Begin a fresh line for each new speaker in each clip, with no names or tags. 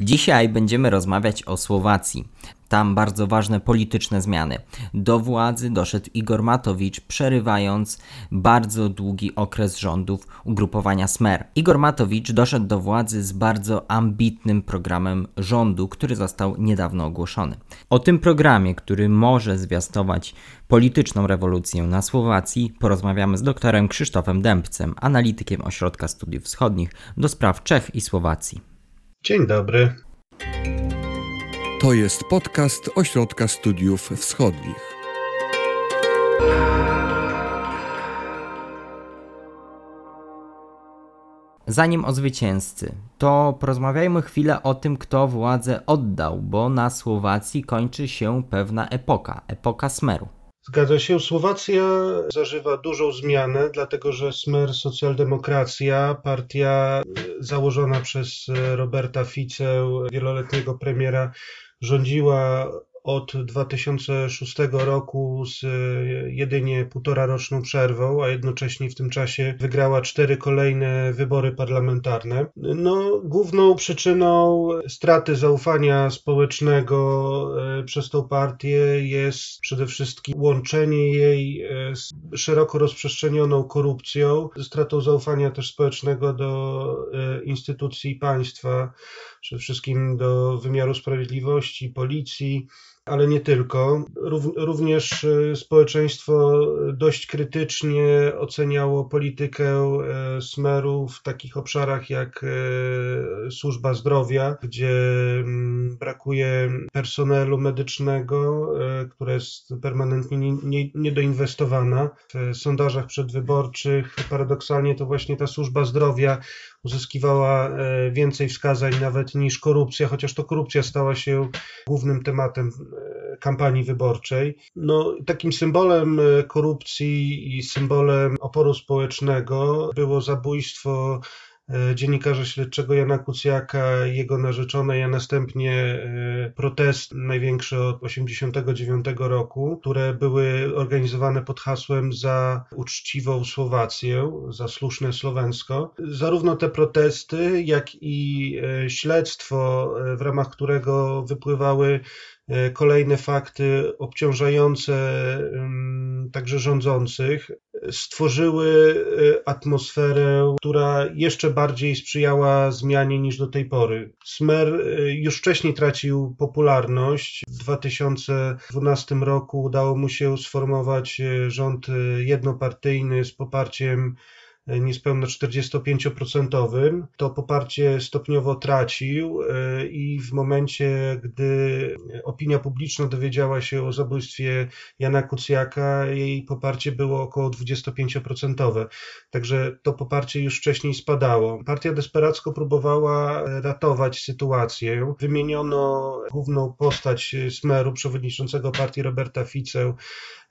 Dzisiaj będziemy rozmawiać o Słowacji. Tam bardzo ważne polityczne zmiany. Do władzy doszedł Igor Matowicz, przerywając bardzo długi okres rządów ugrupowania Smer. Igor Matowicz doszedł do władzy z bardzo ambitnym programem rządu, który został niedawno ogłoszony. O tym programie, który może zwiastować polityczną rewolucję na Słowacji, porozmawiamy z doktorem Krzysztofem Dębcem, analitykiem Ośrodka Studiów Wschodnich do spraw Czech i Słowacji.
Dzień dobry.
To jest podcast Ośrodka Studiów Wschodnich.
Zanim o zwycięzcy, to porozmawiajmy chwilę o tym, kto władzę oddał, bo na Słowacji kończy się pewna epoka epoka Smeru.
Zgadza się. Słowacja zażywa dużą zmianę, dlatego że Smer Socjaldemokracja, partia założona przez Roberta Ficę, wieloletniego premiera, rządziła od 2006 roku z jedynie półtora roczną przerwą, a jednocześnie w tym czasie wygrała cztery kolejne wybory parlamentarne. No, główną przyczyną straty zaufania społecznego e, przez tą partię jest przede wszystkim łączenie jej e, z szeroko rozprzestrzenioną korupcją, stratą zaufania też społecznego do e, instytucji państwa, przede wszystkim do wymiaru sprawiedliwości, policji, ale nie tylko. Również e, społeczeństwo dość krytycznie oceniało politykę e, Smeru w takich obszarach jak e, służba zdrowia, gdzie mm, brakuje personelu medycznego, które jest permanentnie niedoinwestowana. W sondażach przedwyborczych paradoksalnie to właśnie ta służba zdrowia uzyskiwała więcej wskazań nawet niż korupcja, chociaż to korupcja stała się głównym tematem kampanii wyborczej. No, takim symbolem e, korupcji i symbolem oporu społecznego było zabójstwo e, dziennikarza śledczego Jana Kucjaka jego narzeczonej, a następnie e, protest największy od 1989 roku, które były organizowane pod hasłem za uczciwą Słowację, za słuszne Słowensko. Zarówno te protesty, jak i śledztwo, w ramach którego wypływały E, kolejne fakty obciążające także rządzących stworzyły e, atmosferę, która jeszcze bardziej sprzyjała zmianie niż do tej pory. Smer e, już wcześniej tracił popularność. W 2012 roku udało mu się sformować rząd jednopartyjny z poparciem niespełna 45%, to poparcie stopniowo tracił e, i w momencie, gdy opinia publiczna dowiedziała się o zabójstwie Jana Kucjaka, jej poparcie było około 25%. Także to poparcie już wcześniej spadało. Partia desperacko próbowała ratować sytuację. Wymieniono główną postać Smeru, przewodniczącego partii Roberta Ficę,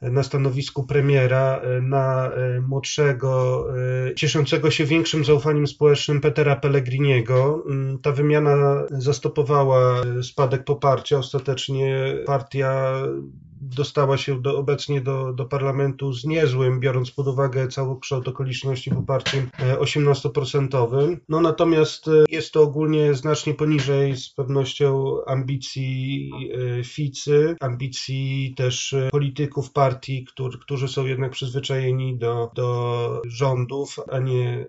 na stanowisku premiera e, na e, młodszego, e, cieszącego się większym zaufaniem społecznym Petera Pellegriniego. Mm, ta wymiana zastopowała spadek poparcia. Ostatecznie partia dostała się do, obecnie do, do parlamentu z niezłym, biorąc pod uwagę cały kształt okoliczności poparciem 18%. No natomiast jest to ogólnie znacznie poniżej z pewnością ambicji Ficy, ambicji też polityków partii partii, którzy są jednak przyzwyczajeni do, do rządów, a nie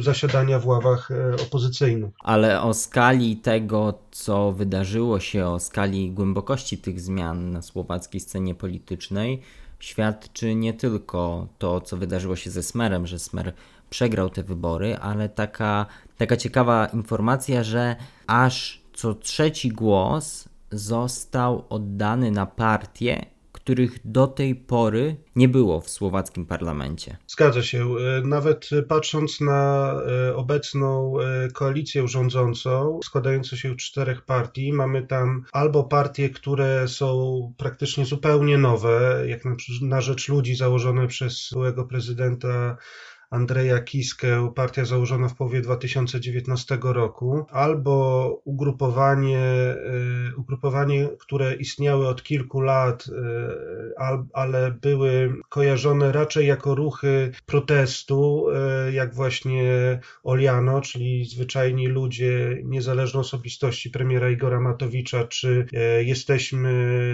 zasiadania w ławach e, opozycyjnych.
Ale o skali tego, co wydarzyło się, o skali głębokości tych zmian na słowackiej scenie politycznej, świadczy nie tylko to, co wydarzyło się ze Smerem, że Smer przegrał te wybory, ale taka, taka ciekawa informacja, że aż co trzeci głos został oddany na partię, których do tej pory nie było w słowackim parlamencie.
Zgadza się. E, nawet patrząc na e, obecną e, koalicję rządzącą, składającą się z czterech partii, mamy tam albo partie, które są praktycznie zupełnie nowe, jak na rzecz ludzi założone przez byłego prezydenta Andrzeja Kiskę, partia założona w połowie 2019 roku, albo ugrupowanie, ugrupowanie które istniały od kilku lat, ale były kojarzone raczej jako ruchy protestu, jak właśnie Oliano, czyli zwyczajni ludzie, niezależne osobistości premiera Igora Matowicza, czy jesteśmy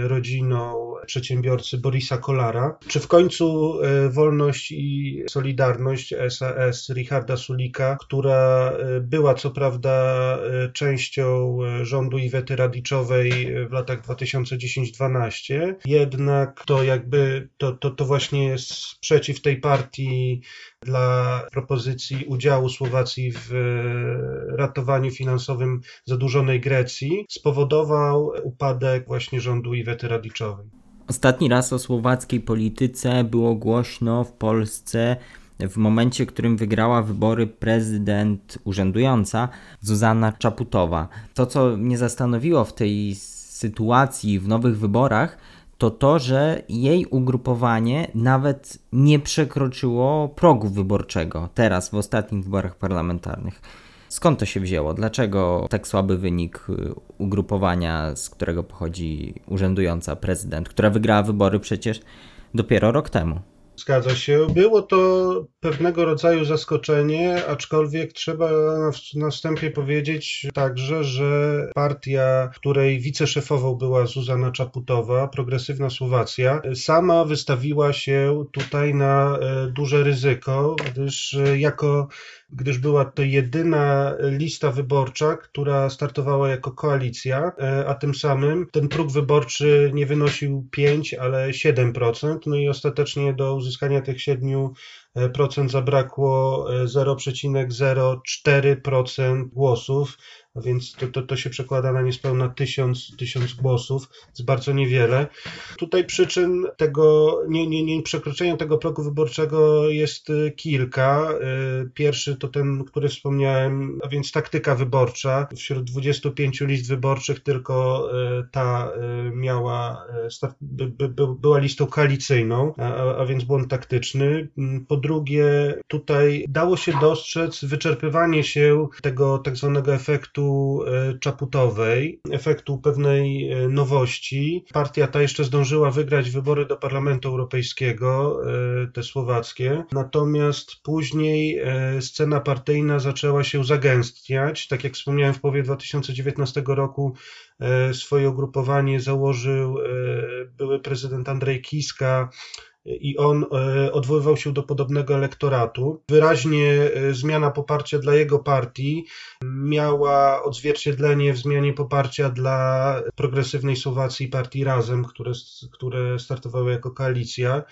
rodziną przedsiębiorcy Borisa Kolara, czy w końcu Wolność i Solidarność SAS Richarda Sulika, która e, była co prawda e, częścią rządu Iwety Radiczowej w latach 2010-12, jednak to jakby to, to, to właśnie jest sprzeciw tej partii dla propozycji udziału Słowacji w ratowaniu finansowym zadłużonej Grecji spowodował upadek właśnie rządu Iwety Radiczowej.
Ostatni raz o słowackiej polityce było głośno w Polsce w momencie, w którym wygrała wybory prezydent urzędująca Zuzanna Czaputowa. To, co mnie zastanowiło w tej sytuacji, w nowych wyborach, to to, że jej ugrupowanie nawet nie przekroczyło progu wyborczego teraz w ostatnich wyborach parlamentarnych. Skąd to się wzięło? Dlaczego tak słaby wynik y, ugrupowania, z którego pochodzi urzędująca prezydent, która wygrała wybory przecież dopiero rok temu?
Zgadza się. Było to pewnego rodzaju zaskoczenie, aczkolwiek trzeba na wstępie powiedzieć także, że partia, której wiceszefową była Zuzana Czaputowa, Progresywna Słowacja, sama wystawiła się tutaj na e, duże ryzyko, gdyż e, jako gdyż była to jedyna lista wyborcza, która startowała jako koalicja, e, a tym samym ten próg wyborczy nie wynosił 5, ale 7%. No i ostatecznie do uzyskania tych 7% zabrakło 0,04% głosów a więc to, to, to się przekłada na niespełna tysiąc, tysiąc głosów, jest bardzo niewiele. Tutaj przyczyn tego nie, nie, nie przekroczenia tego progu wyborczego jest y, kilka. Y, pierwszy to ten, który wspomniałem, a więc taktyka wyborcza. Wśród 25 list wyborczych tylko y, ta miała, by, by, była listą koalicyjną, a, a więc błąd taktyczny. Mm, po drugie, tutaj dało się dostrzec wyczerpywanie się tego tak zwanego efektu E, czaputowej, efektu pewnej e, nowości. Partia ta jeszcze zdążyła wygrać wybory do Parlamentu Europejskiego, e, te słowackie, natomiast później scena partyjna zaczęła się zagęstniać. Tak jak wspomniałem, w połowie 2019 roku swoje ugrupowanie założył były prezydent Andrzej Kiska, i on e, odwoływał się do podobnego elektoratu. Wyraźnie e, zmiana poparcia dla jego partii miała odzwierciedlenie w zmianie poparcia dla progresywnej Słowacji partii Razem, które, które startowały jako koalicja.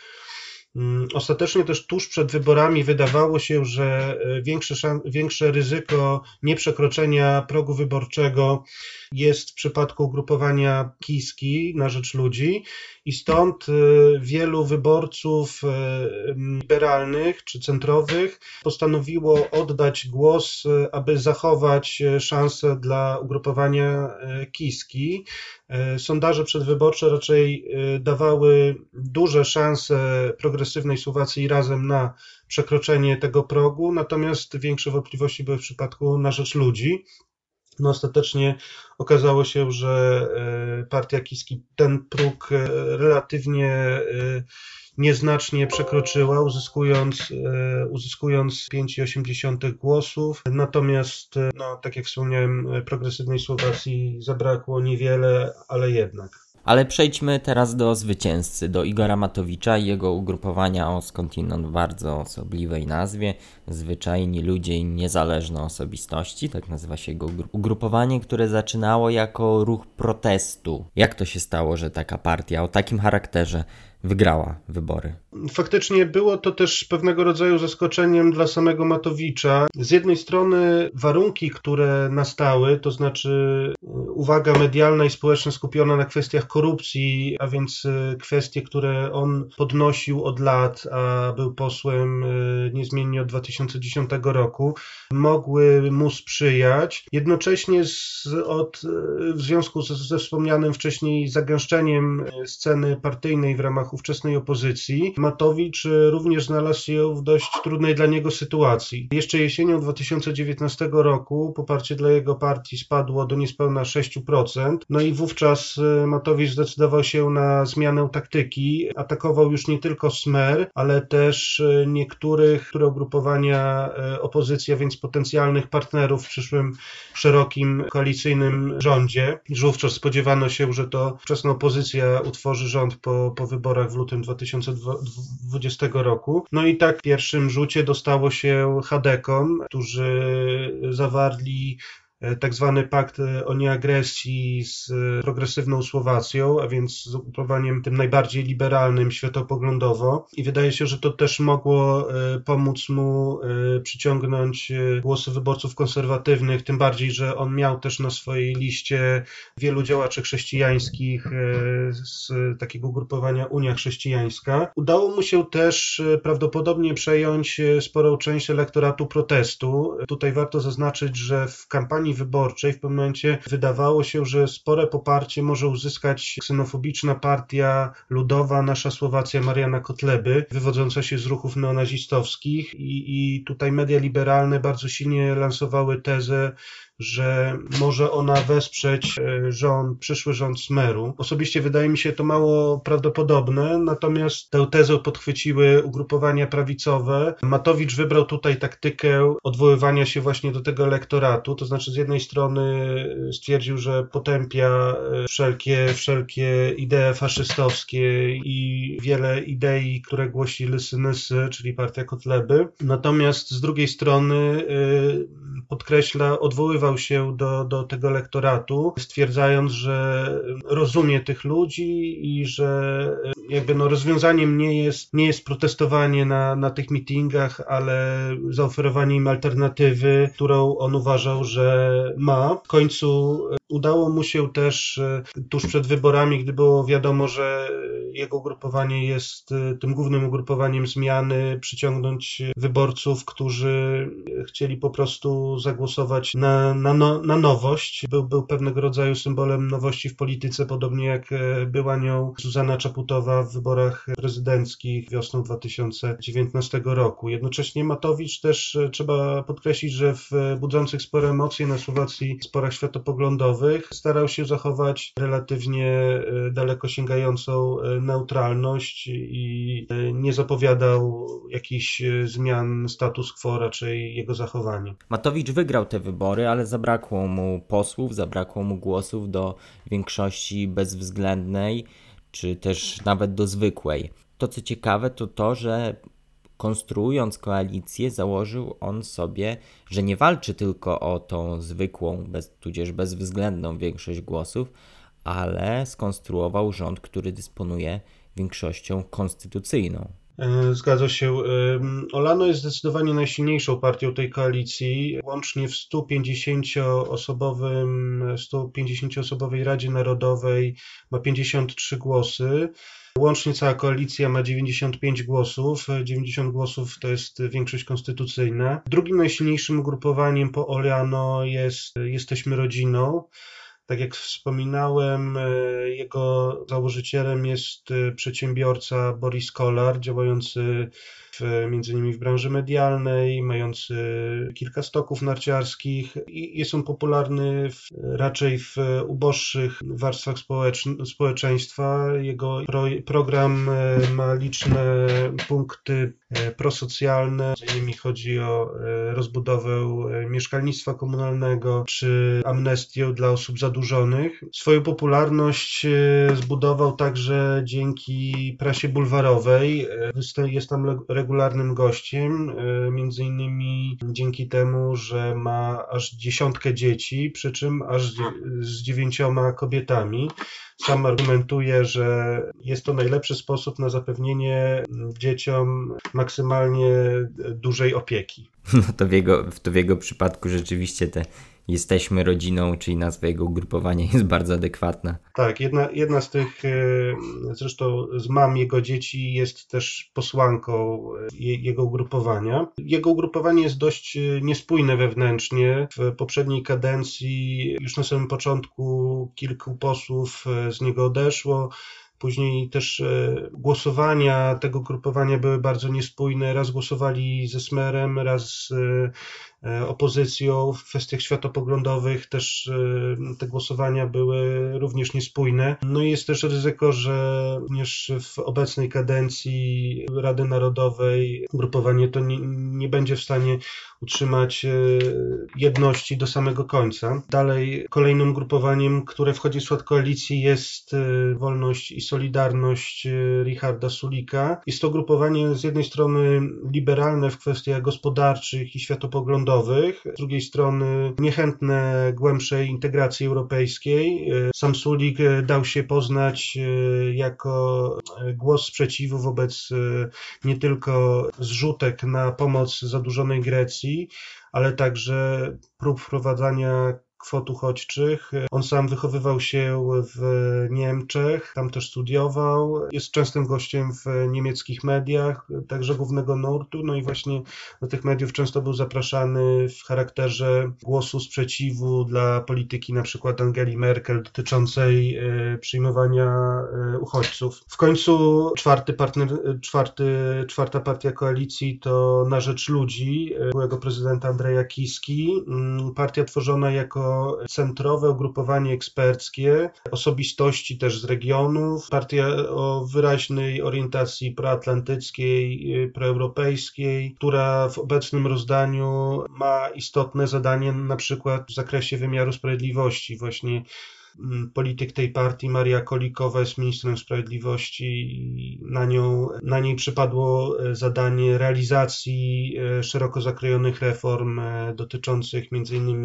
Mm, ostatecznie też tuż przed wyborami wydawało się, że e, większe, większe ryzyko nieprzekroczenia progu wyborczego jest w przypadku ugrupowania Kiski na rzecz ludzi i stąd e, wielu wyborców e, liberalnych czy centrowych postanowiło oddać głos, aby zachować szansę dla ugrupowania Kiski. Sondaże przedwyborcze raczej dawały duże szanse progresywnej Słowacji razem na przekroczenie tego progu, natomiast większe wątpliwości były w przypadku na rzecz ludzi. No ostatecznie okazało się, że e, partia Kiski ten próg e, relatywnie e, nieznacznie przekroczyła, uzyskując, uzyskując 5,8 głosów. Natomiast, no, tak jak wspomniałem, progresywnej Słowacji zabrakło niewiele, ale jednak.
Ale przejdźmy teraz do zwycięzcy, do Igora Matowicza i jego ugrupowania o skądinąd bardzo osobliwej nazwie Zwyczajni Ludzie i Niezależne Osobistości, tak nazywa się jego ugrupowanie, które zaczynało jako ruch protestu. Jak to się stało, że taka partia o takim charakterze wygrała wybory.
Faktycznie było to też pewnego rodzaju zaskoczeniem dla samego Matowicza. Z jednej strony warunki, które nastały, to znaczy uwaga medialna i społeczna skupiona na kwestiach korupcji, a więc kwestie, które on podnosił od lat, a był posłem niezmiennie od 2010 roku, mogły mu sprzyjać. Jednocześnie z, od, w związku ze, ze wspomnianym wcześniej zagęszczeniem sceny partyjnej w ramach ówczesnej opozycji, Matowicz również znalazł się w dość trudnej dla niego sytuacji. Jeszcze jesienią 2019 roku poparcie dla jego partii spadło do niespełna 6%, no i wówczas e, Matowicz zdecydował się na zmianę taktyki. Atakował już nie tylko Smer, ale też e, niektórych które ugrupowania e, opozycji, a więc potencjalnych partnerów w przyszłym szerokim koalicyjnym rządzie. Już wówczas spodziewano się, że to wczesna opozycja utworzy rząd po, po wyborach w lutym 2020 roku. No i tak w pierwszym rzucie dostało się Hadekom, którzy zawarli tak zwany pakt e, o nieagresji z e, progresywną Słowacją, a więc z ugrupowaniem tym najbardziej liberalnym światopoglądowo i wydaje się, że to też mogło pomóc mu przyciągnąć głosy wyborców konserwatywnych, tym bardziej, że on miał też na swojej liście wielu działaczy chrześcijańskich z takiego ugrupowania Unia Chrześcijańska. Udało mu się też prawdopodobnie przejąć sporą część elektoratu protestu. Tutaj warto zaznaczyć, że w kampanii kampanii wyborczej w pewnym momencie wydawało się, że spore poparcie może uzyskać ksenofobiczna partia ludowa Nasza Słowacja Mariana Kotleby, wywodząca się z ruchów neonazistowskich. I, i tutaj media liberalne bardzo silnie lansowały tezę, że może ona wesprzeć e, rząd, przyszły rząd Smeru. Osobiście wydaje mi się to mało prawdopodobne, natomiast tę tezę podchwyciły ugrupowania prawicowe. Matowicz wybrał tutaj taktykę odwoływania się właśnie do tego elektoratu, to znaczy z jednej strony stwierdził, że potępia e, wszelkie, wszelkie idee faszystowskie i wiele idei, które głosi Lysynysy, czyli partia Kotleby. Natomiast z drugiej strony e, podkreśla, odwoływa się do, do tego lektoratu, stwierdzając, że rozumie tych ludzi i że jakby no rozwiązaniem nie jest, nie jest protestowanie na, na tych meetingach, ale zaoferowanie im alternatywy, którą on uważał, że ma. W końcu udało mu się też tuż przed wyborami, gdy było wiadomo, że jego ugrupowanie jest tym głównym ugrupowaniem zmiany, przyciągnąć wyborców, którzy chcieli po prostu zagłosować na, na, no, na nowość. Był, był pewnego rodzaju symbolem nowości w polityce, podobnie jak e, była nią Zuzana Czaputowa w wyborach prezydenckich wiosną 2019 roku. Jednocześnie Matowicz też e, trzeba podkreślić, że w budzących spore emocje na Słowacji sporach światopoglądowych starał się zachować relatywnie e, daleko sięgającą neutralność i nie zapowiadał jakichś zmian status quo, raczej jego zachowanie.
Matowicz wygrał te wybory, ale zabrakło mu posłów, zabrakło mu głosów do większości bezwzględnej, czy też nawet do zwykłej. To co ciekawe, to to, że konstruując koalicję, założył on sobie, że nie walczy tylko o tą zwykłą, bez, tudzież bezwzględną większość głosów, ale skonstruował rząd, który dysponuje większością konstytucyjną.
E, zgadza się. Olano jest zdecydowanie najsilniejszą partią tej koalicji. Łącznie w 150-osobowym, 150-osobowej Radzie Narodowej ma 53 głosy. Łącznie cała koalicja ma 95 głosów. 90 głosów to jest większość konstytucyjna. Drugim najsilniejszym ugrupowaniem po Olano jest Jesteśmy Rodziną. Tak jak wspominałem, e, jego założycielem jest e, przedsiębiorca Boris Kolar, działający w, między innymi w branży medialnej, mający kilka stoków narciarskich i jest on popularny w, raczej w uboższych warstwach społeczeństwa. Jego pro, program e, ma liczne punkty prosocjalne, między innymi chodzi o rozbudowę mieszkalnictwa komunalnego czy amnestię dla osób zadłużonych. Swoją popularność zbudował także dzięki prasie bulwarowej. Jest tam regularnym gościem, e, między innymi dzięki temu, że ma aż dziesiątkę dzieci, przy czym aż z dziewięcioma kobietami. Sam argumentuje, że jest to najlepszy sposób na zapewnienie dzieciom maksymalnie dużej opieki.
No to w jego, to w jego przypadku rzeczywiście te Jesteśmy rodziną, czyli nazwa jego ugrupowania jest bardzo adekwatna.
Tak, jedna, jedna z tych, e, zresztą z mam jego dzieci jest też posłanką e, jego ugrupowania. Jego ugrupowanie jest dość e, niespójne wewnętrznie. W poprzedniej kadencji już na samym początku kilku posłów z niego odeszło. Później też głosowania tego grupowania były bardzo niespójne. Raz głosowali ze Smerem, raz opozycją w kwestiach światopoglądowych też e, te głosowania były również niespójne. No i jest też ryzyko, że również w obecnej kadencji Rady Narodowej grupowanie to nie, nie będzie w stanie utrzymać e, jedności do samego końca. Dalej kolejnym grupowaniem, które wchodzi w skład koalicji jest Wolność i Solidarność Richarda Sulika. Jest to grupowanie z jednej strony liberalne w kwestiach gospodarczych i światopoglądowych, z drugiej strony niechętne głębszej integracji europejskiej. Sam Sulik dał się poznać e, jako głos sprzeciwu wobec e, nie tylko zrzutek na pomoc zadłużonej Grecji, ale także prób wprowadzania kwot uchodźczych. On sam wychowywał się w Niemczech, tam też studiował. Jest częstym gościem w niemieckich mediach, także głównego nurtu. No i właśnie do tych mediów często był zapraszany w charakterze głosu sprzeciwu dla polityki na przykład Angeli Merkel dotyczącej e, przyjmowania e, uchodźców. W końcu czwarty partner, czwarty, czwarta partia koalicji to Na Rzecz Ludzi, e, byłego prezydenta Andrzeja Kiski. Mm, partia tworzona jako centrowe ugrupowanie eksperckie, osobistości też z regionów, partia o wyraźnej orientacji proatlantyckiej, proeuropejskiej, która w obecnym rozdaniu ma istotne zadanie na przykład w zakresie wymiaru sprawiedliwości, właśnie polityk tej partii, Maria Kolikowa, jest ministrem sprawiedliwości i na, nią, na niej przypadło e, zadanie realizacji e, szeroko zakrojonych reform e, dotyczących m.in.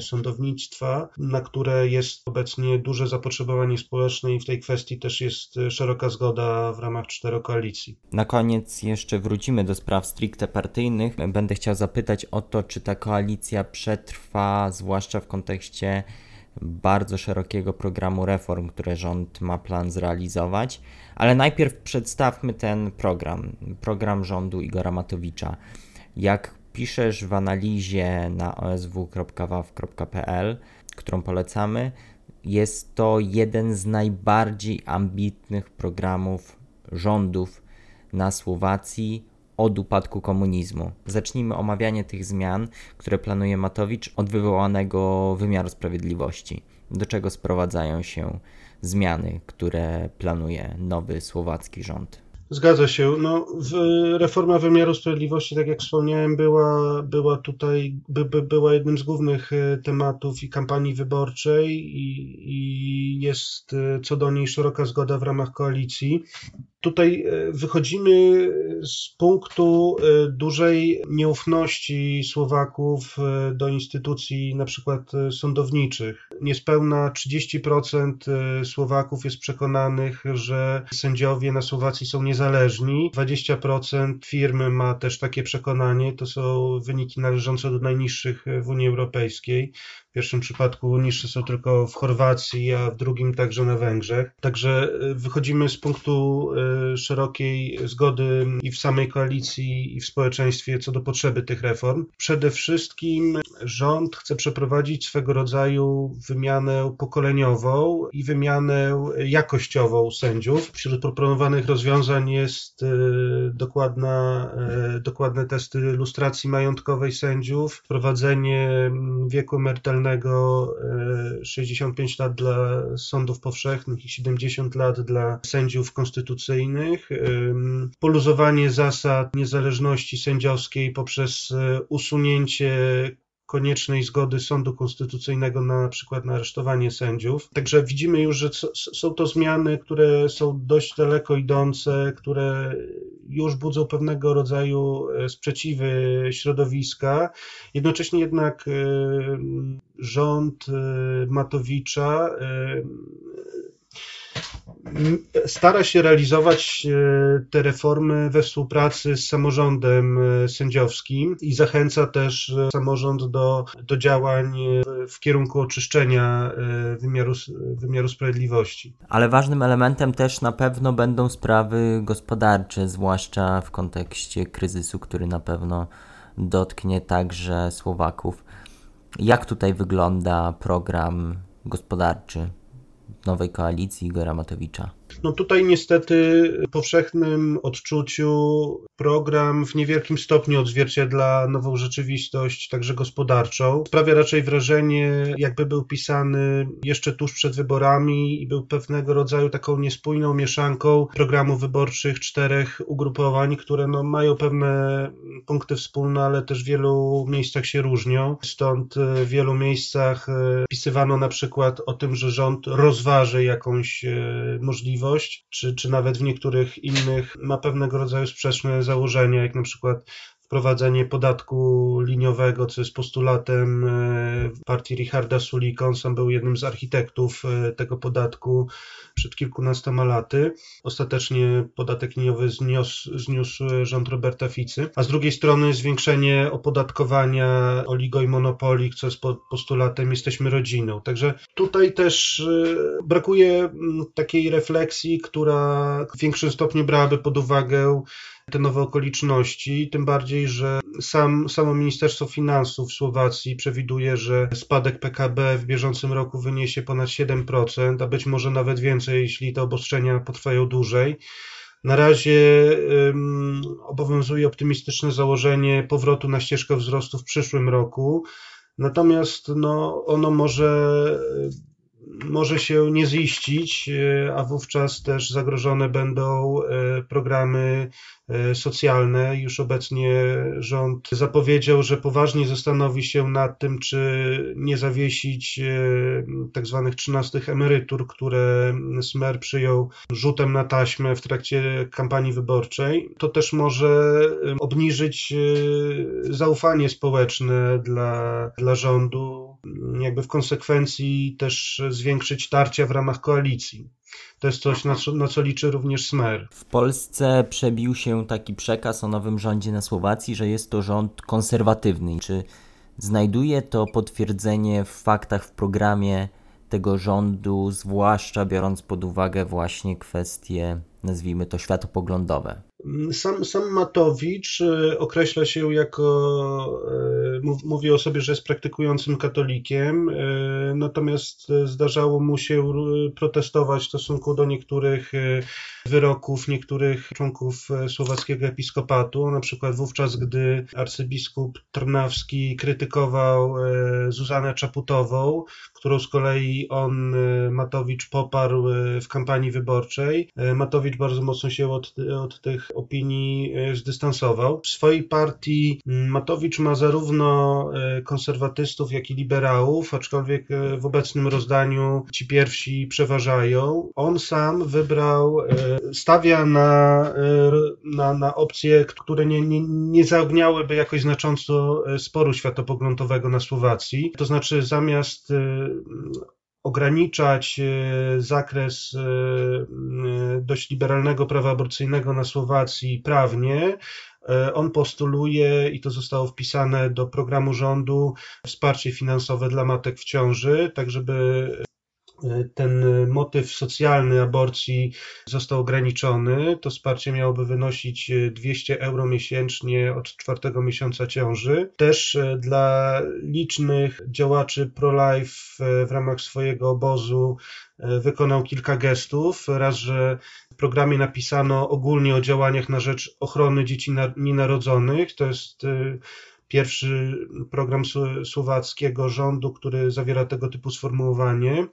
sądownictwa, na które jest obecnie duże zapotrzebowanie społeczne i w tej kwestii też jest szeroka zgoda w ramach czterokoalicji.
Na koniec jeszcze wrócimy do spraw stricte partyjnych. Będę chciał zapytać o to, czy ta koalicja przetrwa, zwłaszcza w kontekście bardzo szerokiego programu reform, które rząd ma plan zrealizować. Ale najpierw przedstawmy ten program, program rządu Igora Matowicza. Jak piszesz w analizie na osw.waw.pl, którą polecamy, jest to jeden z najbardziej ambitnych programów rządów na Słowacji od upadku komunizmu. Zacznijmy omawianie tych zmian, które planuje Matowicz od wywołanego wymiaru sprawiedliwości. Do czego sprowadzają się zmiany, które planuje nowy słowacki rząd?
Zgadza się. No, reforma wymiaru sprawiedliwości, tak jak wspomniałem, była, była tutaj by, by była jednym z głównych e, tematów i kampanii wyborczej i, i jest e, co do niej szeroka zgoda w ramach koalicji. Tutaj e, wychodzimy z punktu e, dużej nieufności Słowaków e, do instytucji na przykład sądowniczych. Niespełna 30% Słowaków jest przekonanych, że sędziowie na Słowacji są niezależni. 20% firmy ma też takie przekonanie. To są wyniki należące do najniższych w Unii Europejskiej. W pierwszym przypadku niższe są tylko w Chorwacji, a w drugim także na Węgrzech. Także y, wychodzimy z punktu y, szerokiej zgody i w samej koalicji, i w społeczeństwie co do potrzeby tych reform. Przede wszystkim rząd chce przeprowadzić swego rodzaju wymianę pokoleniową i wymianę jakościową sędziów. Wśród proponowanych rozwiązań jest y, dokładna, dokładne testy lustracji majątkowej sędziów, wprowadzenie wieku emerytalnego 65 e, lat dla sądów powszechnych i 70 lat dla sędziów konstytucyjnych, poluzowanie zasad niezależności sędziowskiej poprzez e, usunięcie koniecznej zgody sądu konstytucyjnego na, na przykład na aresztowanie sędziów. Także widzimy już, że są to zmiany, które są dość daleko idące, które już budzą pewnego rodzaju e, sprzeciwy środowiska. Jednocześnie jednak e, rząd e, Matowicza stara się realizować e, te reformy we współpracy z samorządem sędziowskim i zachęca też samorząd do, do działań w kierunku oczyszczenia wymiaru, wymiaru sprawiedliwości.
Ale ważnym elementem też na pewno będą sprawy gospodarcze, zwłaszcza w kontekście kryzysu, który na pewno dotknie także Słowaków. Jak tutaj wygląda program gospodarczy nowej koalicji Igora Matowicza?
No tutaj niestety w powszechnym odczuciu program w niewielkim stopniu odzwierciedla nową rzeczywistość, także gospodarczą. Sprawia raczej wrażenie, jakby był pisany jeszcze tuż przed wyborami i był pewnego rodzaju taką niespójną mieszanką programów wyborczych czterech ugrupowań, które no, mają pewne punkty wspólne, ale też w wielu miejscach się różnią. Stąd w wielu miejscach e, pisywano na przykład o tym, że rząd rozważy jakąś e, możliwość, czy, czy nawet w niektórych innych ma pewnego rodzaju sprzeczne założenia, jak na przykład wprowadzenie podatku liniowego, co jest postulatem e, partii Richarda Sulika. On sam był jednym z architektów e, tego podatku przed kilkunastoma laty. Ostatecznie podatek liniowy zniósł, zniósł rząd Roberta Ficy, a z drugiej strony zwiększenie opodatkowania oligo i monopolii, co jest postulatem jesteśmy rodziną. Także tutaj też e, brakuje takiej refleksji, która w większym stopniu brałaby pod uwagę te nowe okoliczności, tym bardziej, że sam, samo Ministerstwo Finansów Słowacji przewiduje, że spadek PKB w bieżącym roku wyniesie ponad 7%, a być może nawet więcej, jeśli te obostrzenia potrwają dłużej. Na razie um, obowiązuje optymistyczne założenie powrotu na ścieżkę wzrostu w przyszłym roku, natomiast no, ono może może się nie ziścić, e, a wówczas też zagrożone będą e, programy e, socjalne. Już obecnie rząd zapowiedział, że poważnie zastanowi się nad tym, czy nie zawiesić tak zwanych trzynastych emerytur, które Smer przyjął rzutem na taśmę w trakcie kampanii wyborczej. To też może obniżyć zaufanie społeczne dla, dla rządu, jakby w konsekwencji też zwiększyć tarcia w ramach koalicji. To jest coś, na co, na co liczy również Smer.
W Polsce przebił się taki przekaz o nowym rządzie na Słowacji, że jest to rząd konserwatywny. Czy znajduje to potwierdzenie w faktach w programie tego rządu, zwłaszcza biorąc pod uwagę właśnie kwestie, nazwijmy to, światopoglądowe?
Sam, sam Matowicz e, określa się jako, e, mówi o sobie, że jest praktykującym katolikiem, e, natomiast zdarzało mu się protestować w stosunku do niektórych wyroków niektórych członków słowackiego episkopatu, na przykład wówczas, gdy arcybiskup Trnawski krytykował Zuzanę Czaputową, którą z kolei on, Matowicz, poparł w kampanii wyborczej. Matowicz bardzo mocno się od, od tych opinii e, zdystansował. W swojej partii Matowicz ma zarówno e, konserwatystów, jak i liberałów, aczkolwiek e, w obecnym rozdaniu ci pierwsi przeważają. On sam wybrał, stawia na, na, na opcje, które nie, nie, nie zaogniałyby jakoś znacząco sporu światopoglądowego na Słowacji. To znaczy zamiast ograniczać e, zakres dość liberalnego prawa aborcyjnego na Słowacji prawnie, on postuluje, i to zostało wpisane do programu rządu, wsparcie finansowe dla matek w ciąży, tak żeby ten motyw socjalny aborcji został ograniczony. To wsparcie miałoby wynosić 200 euro miesięcznie od czwartego miesiąca ciąży. Też e, dla licznych działaczy pro-life e, w ramach swojego obozu e, wykonał kilka gestów. Raz, że w programie napisano ogólnie o działaniach na rzecz ochrony dzieci nienarodzonych. To jest pierwszy program słowackiego rządu, który zawiera tego typu sformułowanie.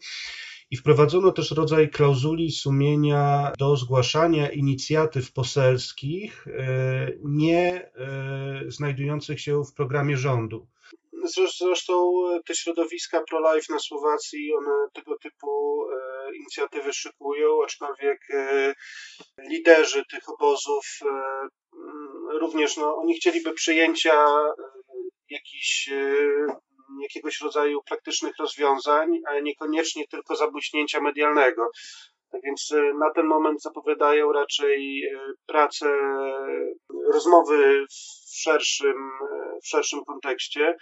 I wprowadzono też rodzaj klauzuli sumienia do zgłaszania inicjatyw poselskich e, nie e, znajdujących się w programie rządu. Zresztą te środowiska pro-life na Słowacji, one tego typu e, inicjatywy szykują, aczkolwiek liderzy tych obozów również, no, oni chcieliby przyjęcia jakichś jakiegoś rodzaju praktycznych rozwiązań, ale niekoniecznie tylko zabłyśnięcia medialnego. Tak więc na ten moment zapowiadają raczej pracę, rozmowy w szerszym, w szerszym kontekście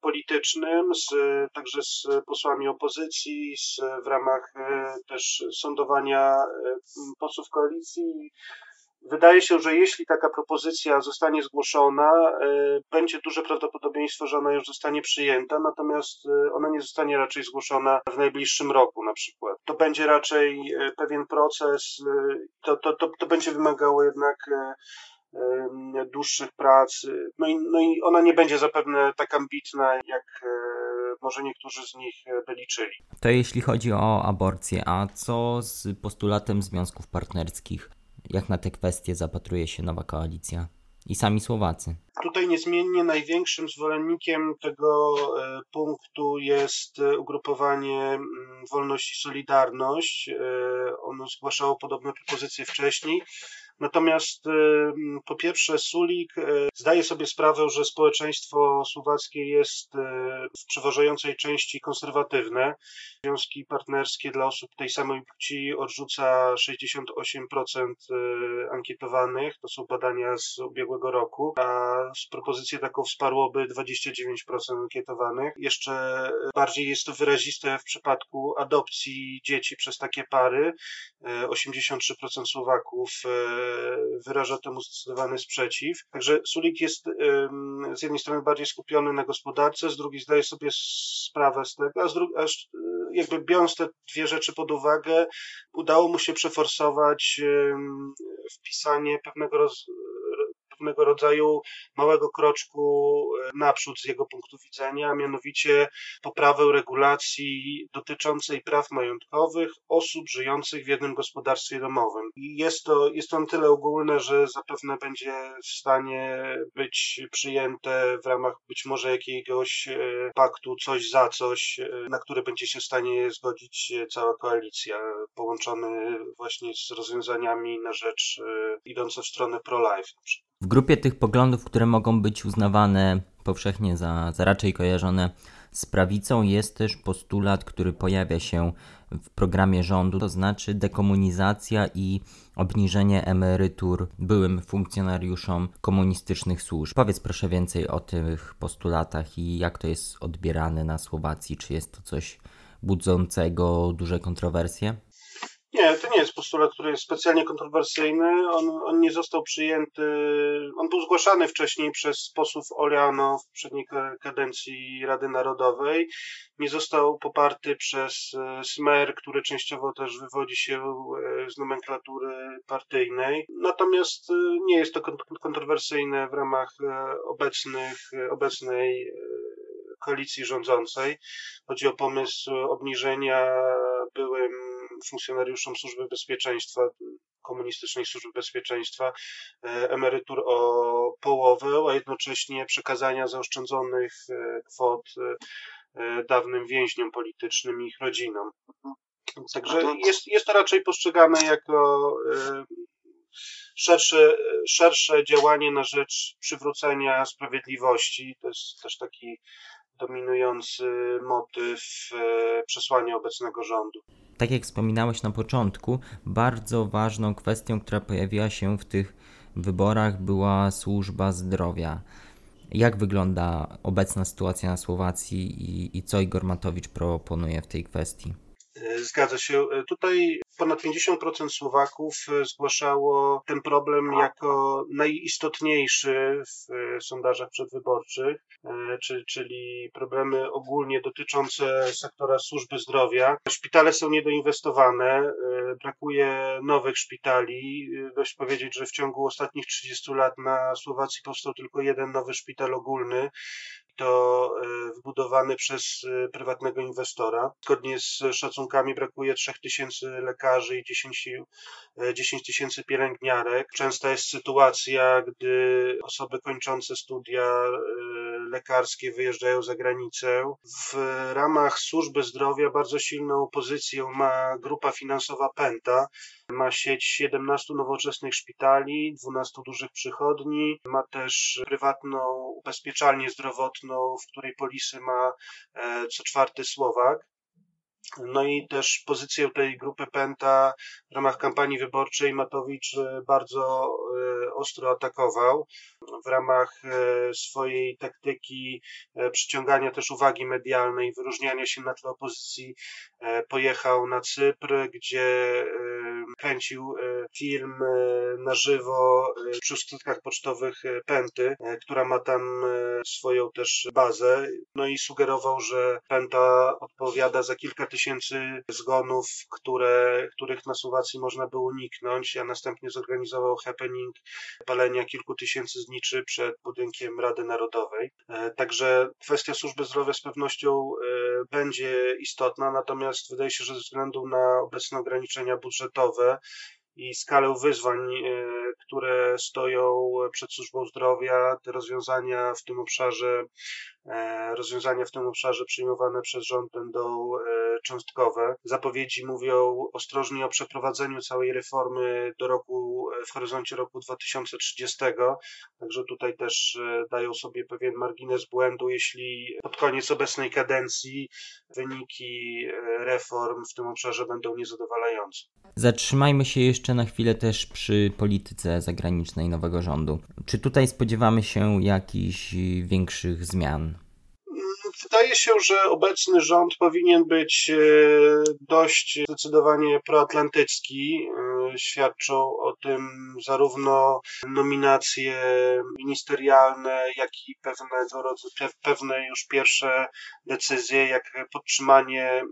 politycznym, z, także z posłami opozycji, z, w ramach też sądowania posłów koalicji Wydaje się, że jeśli taka propozycja zostanie zgłoszona, e, będzie duże prawdopodobieństwo, że ona już zostanie przyjęta, natomiast e, ona nie zostanie raczej zgłoszona w najbliższym roku na przykład. To będzie raczej e, pewien proces, to, to, to, to będzie wymagało jednak dłuższych prac. No i, no i ona nie będzie zapewne tak ambitna, jak może niektórzy z nich by liczyli.
To jeśli chodzi o aborcję, a co z postulatem związków partnerskich? Jak na te kwestie zapatruje się nowa koalicja i sami Słowacy.
Tutaj niezmiennie największym zwolennikiem tego e, punktu jest e, ugrupowanie mm, Wolność i Solidarność. E, ono zgłaszało podobne propozycje wcześniej. Natomiast y, po pierwsze Sulik y, zdaje sobie sprawę, że społeczeństwo słowackie jest y, w przeważającej części konserwatywne. Związki partnerskie dla osób tej samej płci odrzuca 68% ankietowanych, to są badania z ubiegłego roku, a propozycję taką wsparłoby 29% ankietowanych. Jeszcze bardziej jest to wyraziste w przypadku adopcji dzieci przez takie pary. 83% Słowaków wyraża temu zdecydowany sprzeciw. Także Sulik jest z jednej strony bardziej skupiony na gospodarce, z drugiej zdaje sobie sprawę z tego, a, z drugiej, jakby biorąc te dwie rzeczy pod uwagę, udało mu się przeforsować wpisanie pewnego roz, pewnego rodzaju małego kroczku e, naprzód z jego punktu widzenia, a mianowicie poprawę regulacji dotyczącej praw majątkowych osób żyjących w jednym gospodarstwie domowym. I jest to, jest to na tyle ogólne, że zapewne będzie w stanie być przyjęte w ramach być może jakiegoś e, paktu coś za coś, e, na które będzie się w stanie zgodzić cała koalicja, połączony właśnie z rozwiązaniami na rzecz idące w stronę pro-life.
W grupie tych poglądów, które mogą być uznawane powszechnie za, za raczej kojarzone z prawicą, jest też postulat, który pojawia się w programie rządu, to znaczy dekomunizacja i obniżenie emerytur byłym funkcjonariuszom komunistycznych służb. Powiedz proszę więcej o tych postulatach i jak to jest odbierane na Słowacji. Czy jest to coś budzącego duże kontrowersje?
Nie, to nie jest postulat, który jest specjalnie kontrowersyjny. On, on nie został przyjęty, on był zgłaszany wcześniej przez posłów Oliano w poprzedniej kadencji Rady Narodowej. Nie został poparty przez e, Smer, który częściowo też wywodzi się e, z nomenklatury partyjnej. Natomiast e, nie jest to kontrowersyjne w ramach obecnych, obecnej koalicji rządzącej. Chodzi o pomysł obniżenia byłym funkcjonariuszom Służby Bezpieczeństwa, komunistycznej Służby Bezpieczeństwa e, emerytur o połowę, a jednocześnie przekazania zaoszczędzonych e, kwot e, dawnym więźniom politycznym i ich rodzinom. Także jest, jest to raczej postrzegane jako szersze, szersze działanie na rzecz przywrócenia sprawiedliwości. To jest też taki dominujący motyw przesłania obecnego rządu
tak jak wspominałeś na początku, bardzo ważną kwestią, która pojawiła się w tych wyborach, była służba zdrowia. Jak wygląda obecna sytuacja na Słowacji i, i co Igor Matowicz proponuje w tej kwestii?
Zgadza się. Tutaj ponad 50% Słowaków zgłaszało ten problem jako najistotniejszy w sondażach przedwyborczych, czyli problemy ogólnie dotyczące sektora służby zdrowia. Szpitale są niedoinwestowane, brakuje nowych szpitali. Dość powiedzieć, że w ciągu ostatnich 30 lat na Słowacji powstał tylko jeden nowy szpital ogólny to e, wybudowany przez e, prywatnego inwestora. Zgodnie z szacunkami brakuje 3000 lekarzy i 10, 10 e, tysięcy pielęgniarek. Częsta jest sytuacja, gdy osoby kończące studia lekarskie wyjeżdżają za granicę. W ramach służby zdrowia bardzo silną pozycję ma grupa finansowa Penta. Ma sieć 17 nowoczesnych szpitali, 12 dużych przychodni, ma też prywatną ubezpieczalnię zdrowotną, w której polisy ma e, co czwarty Słowak. No i też pozycję tej grupy Penta w ramach kampanii wyborczej Matowicz e, bardzo e, ostro atakował. W ramach e, swojej taktyki przyciągania też uwagi medialnej, wyróżniania się na tle opozycji, pojechał na Cypr, gdzie kręcił film na żywo przy skutkach pocztowych Penty, która ma tam swoją też bazę. No i sugerował, że Penta odpowiada za kilka tysięcy tysięcy zgonów, które, których na Słowacji można było uniknąć, a następnie zorganizował happening palenia kilku tysięcy zniczy przed budynkiem Rady Narodowej. E, także kwestia służby zdrowia z pewnością e, będzie istotna, natomiast wydaje się, że ze względu na obecne ograniczenia budżetowe i skalę wyzwań, e, które stoją przed służbą zdrowia, te rozwiązania w tym obszarze, rozwiązania w tym obszarze przyjmowane przez rząd będą cząstkowe. Zapowiedzi mówią ostrożnie o przeprowadzeniu całej reformy do roku, w horyzoncie roku 2030, także tutaj też e, dają sobie pewien margines błędu, jeśli pod koniec obecnej kadencji wyniki e, reform w tym obszarze będą niezadowalające.
Zatrzymajmy się jeszcze na chwilę też przy polityce zagranicznej nowego rządu. Czy tutaj spodziewamy się jakichś większych zmian?
Wydaje się, że obecny rząd powinien być e, dość zdecydowanie proatlantycki. E, świadczą o tym zarówno nominacje ministerialne, jak i pewne już pierwsze decyzje, jak podtrzymanie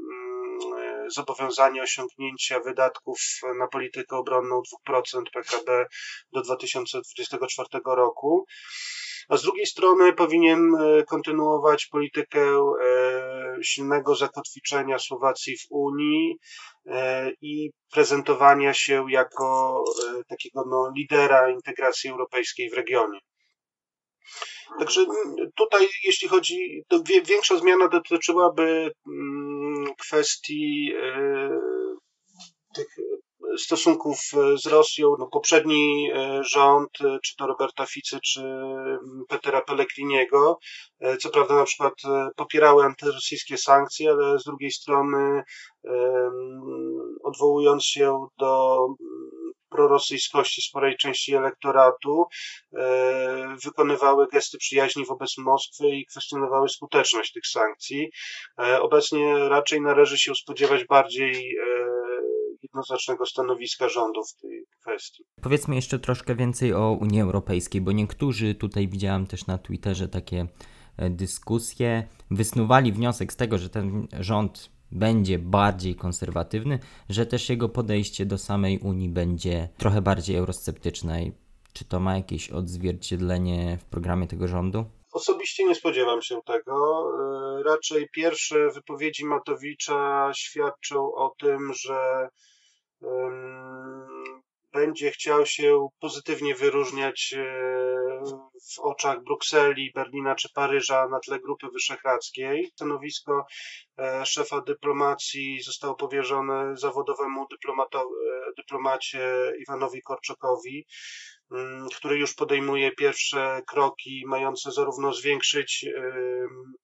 zobowiązania osiągnięcia wydatków na politykę obronną 2% PKB do 2024 roku a z drugiej strony powinien e, kontynuować politykę e, silnego zakotwiczenia Słowacji w Unii e, i prezentowania się jako takiego no, lidera integracji europejskiej w regionie. Także tutaj, jeśli chodzi, to większa zmiana dotyczyłaby kwestii tych stosunków e, z Rosją. No, poprzedni e, rząd, e, czy to Roberta Ficy, czy Petera Pellegriniego, co prawda na przykład popierały antyrosyjskie sankcje, ale z drugiej strony odwołując się do prorosyjskości sporej części elektoratu, wykonywały gesty przyjaźni wobec Moskwy i kwestionowały skuteczność tych sankcji. Obecnie raczej należy się spodziewać bardziej jednoznacznego stanowiska rządu w tej kwestii.
Powiedzmy jeszcze troszkę więcej o Unii Europejskiej, bo niektórzy tutaj widziałem też na Twitterze takie e, dyskusje, wysnuwali wniosek z tego, że ten rząd będzie bardziej konserwatywny, że też jego podejście do samej Unii będzie trochę bardziej eurosceptyczne. Czy to ma jakieś odzwierciedlenie w programie tego rządu?
Osobiście nie spodziewam się tego. E, raczej pierwsze wypowiedzi Matowicza świadczą o tym, że będzie chciał się pozytywnie wyróżniać e, w oczach Brukseli, Berlina czy Paryża na tle Grupy Wyszehradzkiej. Stanowisko e, szefa dyplomacji zostało powierzone zawodowemu e, dyplomacie Iwanowi Korczokowi. Mm, który już podejmuje pierwsze kroki mające zarówno zwiększyć,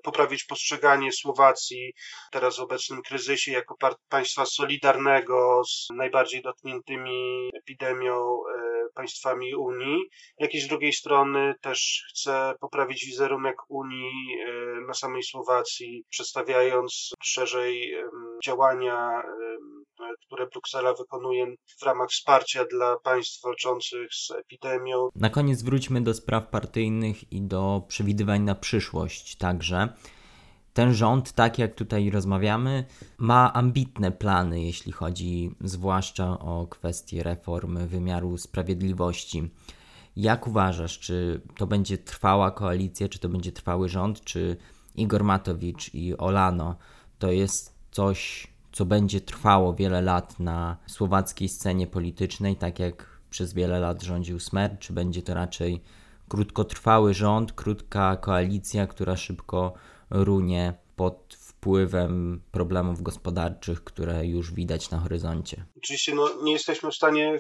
poprawić postrzeganie Słowacji teraz w obecnym kryzysie jako państwa solidarnego z najbardziej dotkniętymi epidemią państwami Unii, jak i z drugiej strony też chce poprawić wizerunek Unii na samej Słowacji, przedstawiając szerzej działania które Bruksela wykonuje w ramach wsparcia dla państw walczących z epidemią.
Na koniec wróćmy do spraw partyjnych i do przewidywań na przyszłość także. Ten rząd, tak jak tutaj rozmawiamy, ma ambitne plany, jeśli chodzi zwłaszcza o kwestie reformy wymiaru sprawiedliwości. Jak uważasz, czy to będzie trwała koalicja, czy to będzie trwały rząd, czy Igor Matowicz i Olano to jest coś, co będzie trwało wiele lat na słowackiej scenie politycznej, tak jak przez wiele lat rządził Smer, czy będzie to raczej krótkotrwały rząd, krótka koalicja, która szybko runie pod wpływem problemów gospodarczych, które już widać na horyzoncie.
Oczywiście no, nie jesteśmy w stanie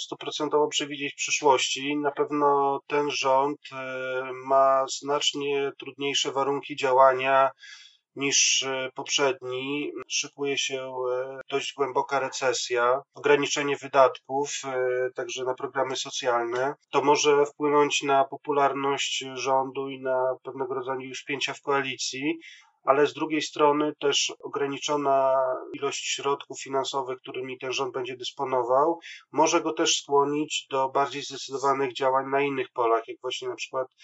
stuprocentowo przewidzieć przyszłości. Na pewno ten rząd e, ma znacznie trudniejsze warunki działania niż poprzedni. Szykuje się dość głęboka recesja, ograniczenie wydatków, także na programy socjalne. To może wpłynąć na popularność rządu i na pewnego rodzaju już spięcia w koalicji ale z drugiej strony też ograniczona ilość środków finansowych, którymi ten rząd będzie dysponował, może go też skłonić do bardziej zdecydowanych działań na innych polach, jak właśnie na przykład e,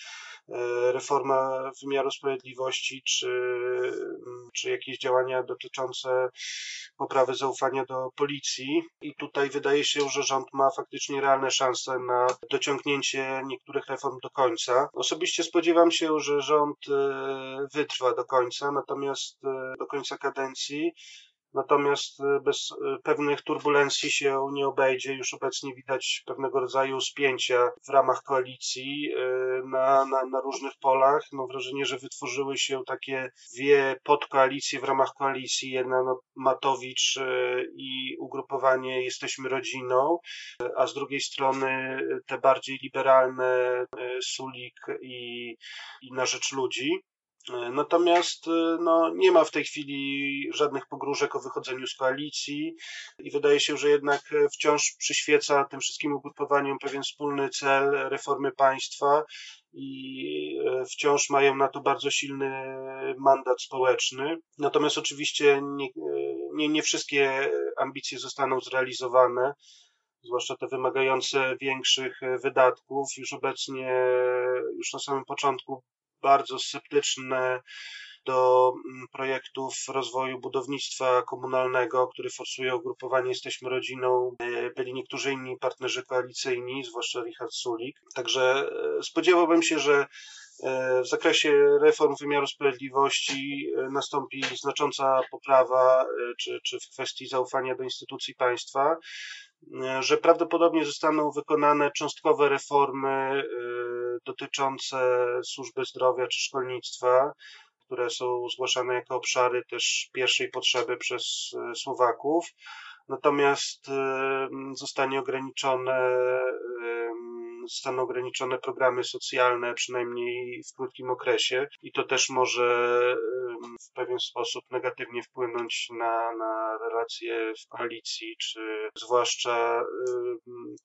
reforma wymiaru sprawiedliwości, czy, mm, czy jakieś działania dotyczące poprawy zaufania do policji. I tutaj wydaje się, że rząd ma faktycznie realne szanse na dociągnięcie niektórych reform do końca. Osobiście spodziewam się, że rząd e, wytrwa do końca natomiast e, do końca kadencji. Natomiast e, bez e, pewnych turbulencji się nie obejdzie. Już obecnie widać pewnego rodzaju spięcia w ramach koalicji na, na, na różnych polach. Mam wrażenie, że wytworzyły się takie dwie podkoalicje w ramach koalicji. Jedna no, Matowicz i ugrupowanie Jesteśmy Rodziną, a z drugiej strony te bardziej liberalne Sulik i, i Na Rzecz Ludzi. Natomiast y, no, nie ma w tej chwili żadnych pogróżek o wychodzeniu z koalicji i wydaje się, że jednak wciąż przyświeca tym wszystkim ugrupowaniom pewien wspólny cel reformy państwa i wciąż mają na to bardzo silny mandat społeczny. Natomiast oczywiście nie, nie, nie wszystkie ambicje zostaną zrealizowane zwłaszcza te wymagające większych wydatków. Już obecnie, już na samym początku bardzo sceptyczne do mm, projektów rozwoju budownictwa komunalnego, który forsuje ugrupowanie Jesteśmy Rodziną. E, byli niektórzy inni partnerzy koalicyjni, zwłaszcza Richard Sulik. Także e, spodziewałbym się, że e, w zakresie reform wymiaru sprawiedliwości nastąpi znacząca poprawa, czy, czy w kwestii zaufania do instytucji państwa, że prawdopodobnie zostaną wykonane cząstkowe reformy dotyczące służby zdrowia czy szkolnictwa, które są zgłaszane jako obszary też pierwszej potrzeby przez e, Słowaków. Natomiast e, zostanie ograniczone zostaną ograniczone programy socjalne, przynajmniej w krótkim okresie, i to też może w pewien sposób negatywnie wpłynąć na, na relacje w koalicji, czy zwłaszcza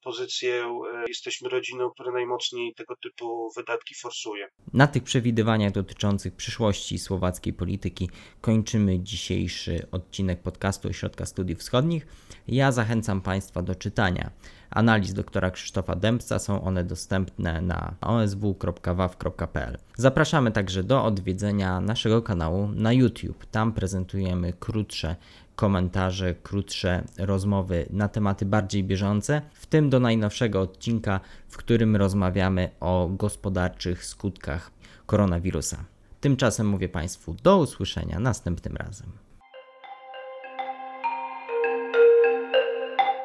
pozycję e, jesteśmy rodziną, która najmocniej tego typu wydatki forsuje.
Na tych przewidywaniach dotyczących przyszłości słowackiej polityki kończymy dzisiejszy odcinek podcastu Ośrodka Studiów Wschodnich. Ja zachęcam Państwa do czytania analiz doktora Krzysztofa Dębca. Są one dostępne na osw.waw.pl. Zapraszamy także do odwiedzenia naszego kanału na YouTube. Tam prezentujemy krótsze komentarze, krótsze rozmowy na tematy bardziej bieżące, w tym do najnowszego odcinka, w którym rozmawiamy o gospodarczych skutkach koronawirusa. Tymczasem mówię Państwu do usłyszenia następnym razem.